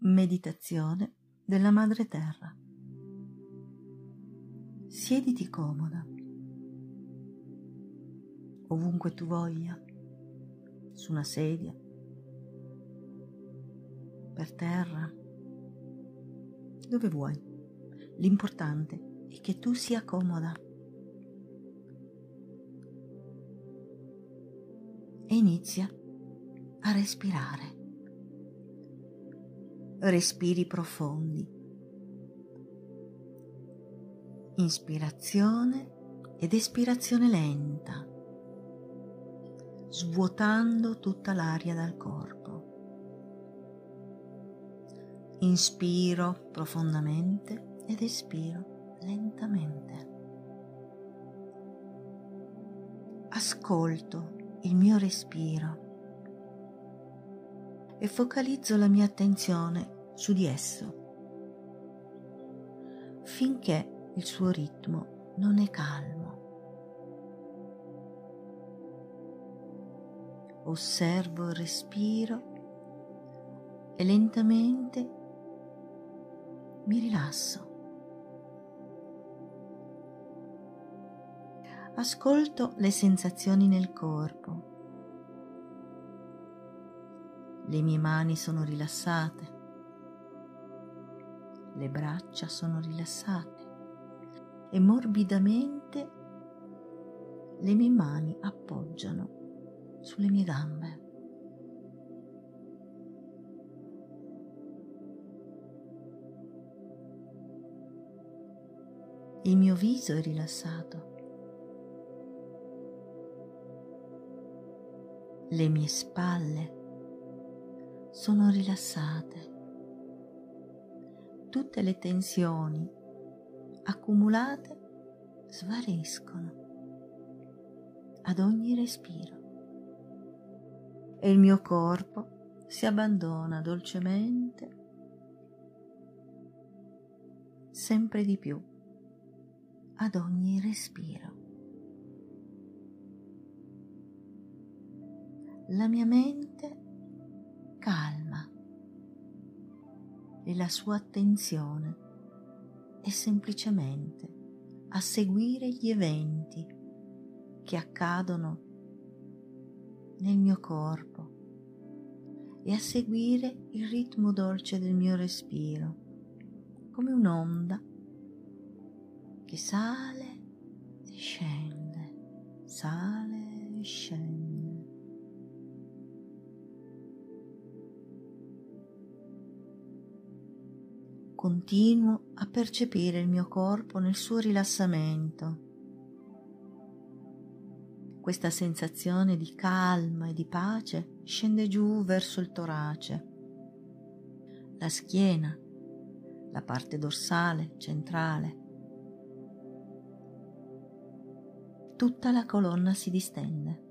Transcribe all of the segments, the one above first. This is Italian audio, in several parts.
Meditazione della Madre Terra. Siediti comoda, ovunque tu voglia, su una sedia, per terra, dove vuoi. L'importante è che tu sia comoda. E inizia a respirare. Respiri profondi. Inspirazione ed espirazione lenta, svuotando tutta l'aria dal corpo. Inspiro profondamente ed espiro lentamente. Ascolto il mio respiro e focalizzo la mia attenzione su di esso finché il suo ritmo non è calmo. Osservo il respiro e lentamente mi rilasso. Ascolto le sensazioni nel corpo le mie mani sono rilassate, le braccia sono rilassate e morbidamente le mie mani appoggiano sulle mie gambe. Il mio viso è rilassato. Le mie spalle sono rilassate. Tutte le tensioni accumulate svaniscono ad ogni respiro e il mio corpo si abbandona dolcemente sempre di più ad ogni respiro. La mia mente calma e la sua attenzione è semplicemente a seguire gli eventi che accadono nel mio corpo e a seguire il ritmo dolce del mio respiro come un'onda che sale e scende, sale e scende. Continuo a percepire il mio corpo nel suo rilassamento. Questa sensazione di calma e di pace scende giù verso il torace, la schiena, la parte dorsale, centrale. Tutta la colonna si distende.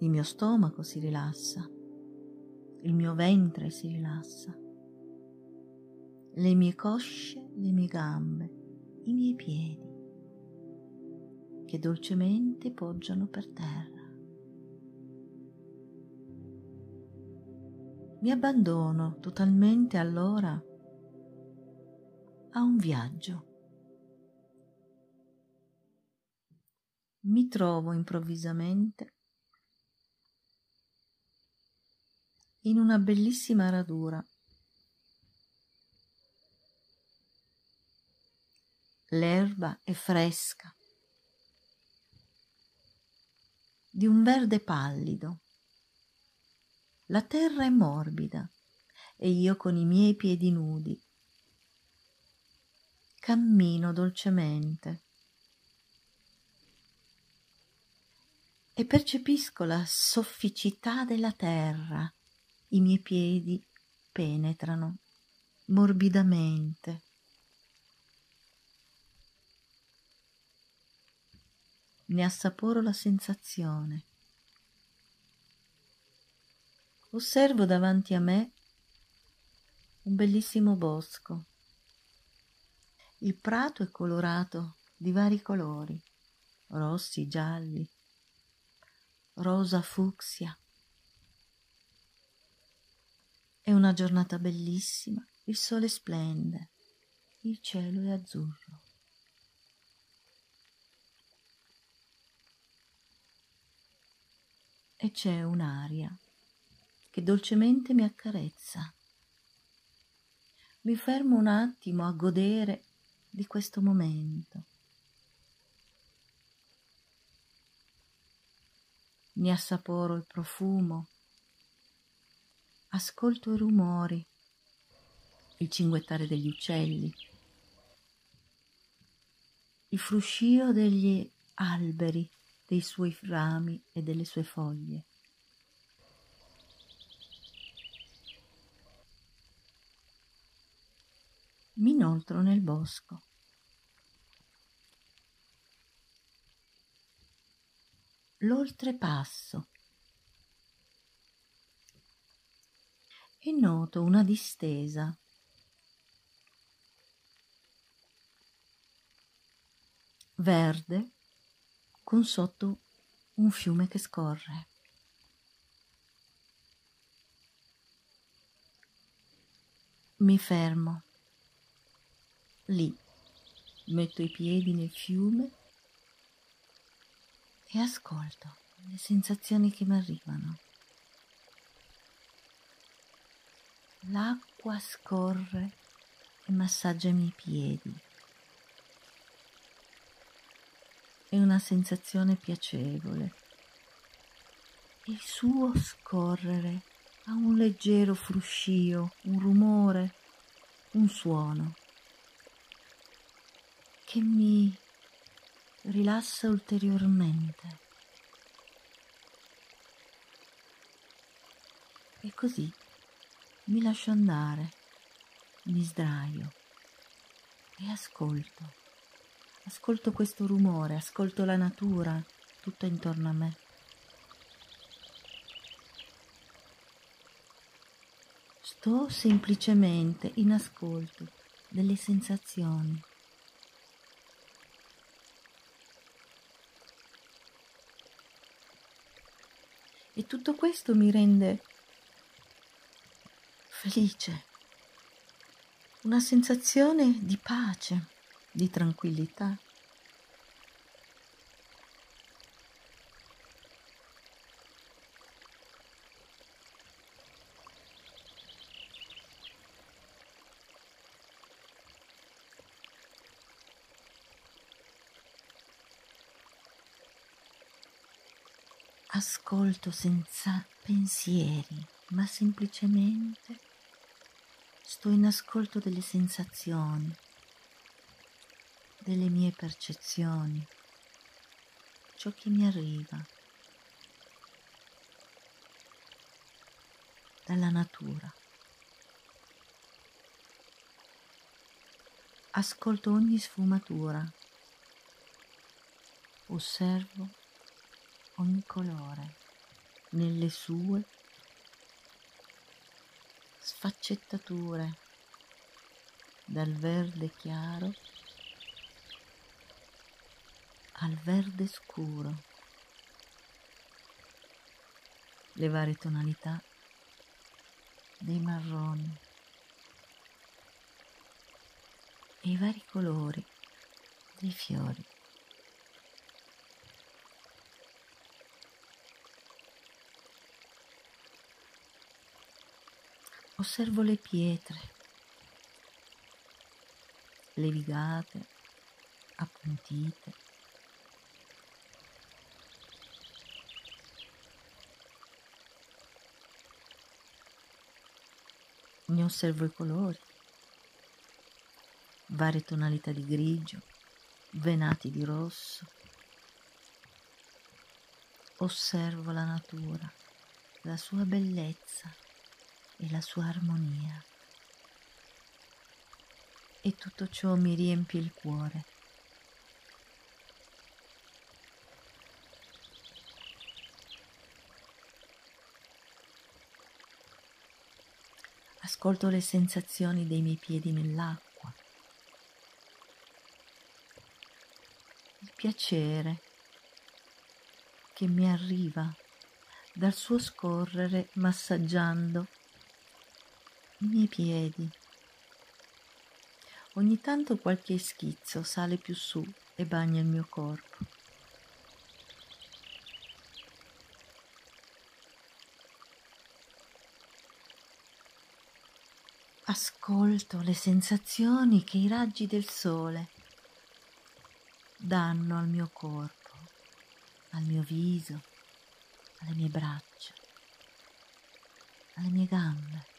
Il mio stomaco si rilassa il mio ventre si rilassa, le mie cosce, le mie gambe, i miei piedi, che dolcemente poggiano per terra. Mi abbandono totalmente allora a un viaggio. Mi trovo improvvisamente in una bellissima radura. L'erba è fresca, di un verde pallido. La terra è morbida e io con i miei piedi nudi cammino dolcemente e percepisco la sofficità della terra i miei piedi penetrano morbidamente. Ne assaporo la sensazione. Osservo davanti a me un bellissimo bosco. Il prato è colorato di vari colori, rossi, gialli, rosa fucsia una giornata bellissima, il sole splende, il cielo è azzurro. E c'è un'aria che dolcemente mi accarezza. Mi fermo un attimo a godere di questo momento. Ne assaporo il profumo, ascolto i rumori, il cinguettare degli uccelli, il fruscio degli alberi, dei suoi rami e delle sue foglie. Mi inoltro nel bosco. L'oltrepasso e noto una distesa verde con sotto un fiume che scorre. Mi fermo. Lì metto i piedi nel fiume e ascolto le sensazioni che mi arrivano. L'acqua scorre e massaggia i miei piedi. è una sensazione piacevole. Il suo scorrere ha un leggero fruscio, un rumore, un suono che mi rilassa ulteriormente. E così mi lascio andare, mi sdraio e ascolto. Ascolto questo rumore, ascolto la natura tutta intorno a me. Sto semplicemente in ascolto delle sensazioni. E tutto questo mi rende felice, una sensazione di pace di tranquillità. Ascolto senza pensieri, ma semplicemente sto in ascolto delle sensazioni delle mie percezioni, ciò che mi arriva dalla natura. Ascolto ogni sfumatura, osservo ogni colore nelle sue sfaccettature, dal verde chiaro al verde scuro, le varie tonalità dei marroni. E i vari colori dei fiori. Osservo le pietre, levigate, appuntite, Ne osservo i colori, varie tonalità di grigio, venati di rosso. Osservo la natura, la sua bellezza e la sua armonia. E tutto ciò mi riempie il cuore ascolto le sensazioni dei miei piedi nell'acqua, il piacere che mi arriva dal suo scorrere massaggiando i miei piedi. Ogni tanto qualche schizzo sale più su e bagna il mio corpo. Ascolto le sensazioni che i raggi del sole danno al mio corpo, al mio viso, alle mie braccia, alle mie gambe.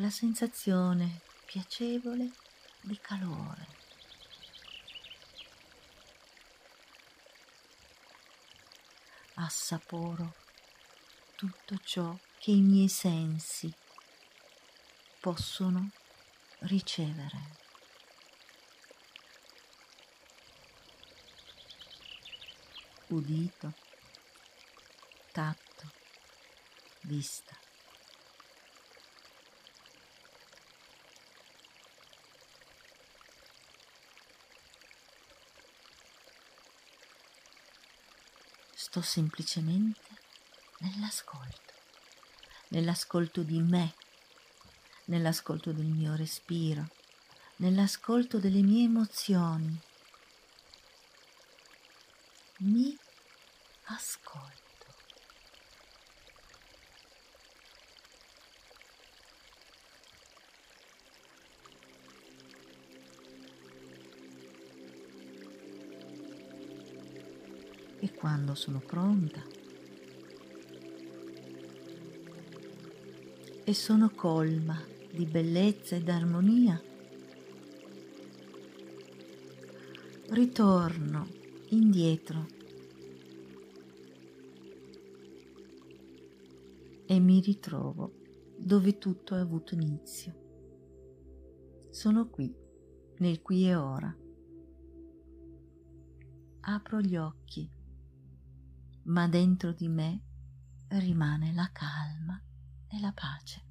Quella sensazione piacevole di calore. Assaporo tutto ciò che i miei sensi possono ricevere. Udito, tatto, vista. Sto semplicemente nell'ascolto nell'ascolto di me, nell'ascolto del mio respiro, nell'ascolto delle mie emozioni. Mi ascolto. E quando sono pronta, e sono colma di bellezza ed armonia, ritorno indietro e mi ritrovo dove tutto ha avuto inizio. Sono qui, nel qui e ora. Apro gli occhi, ma dentro di me rimane la calma e la pace.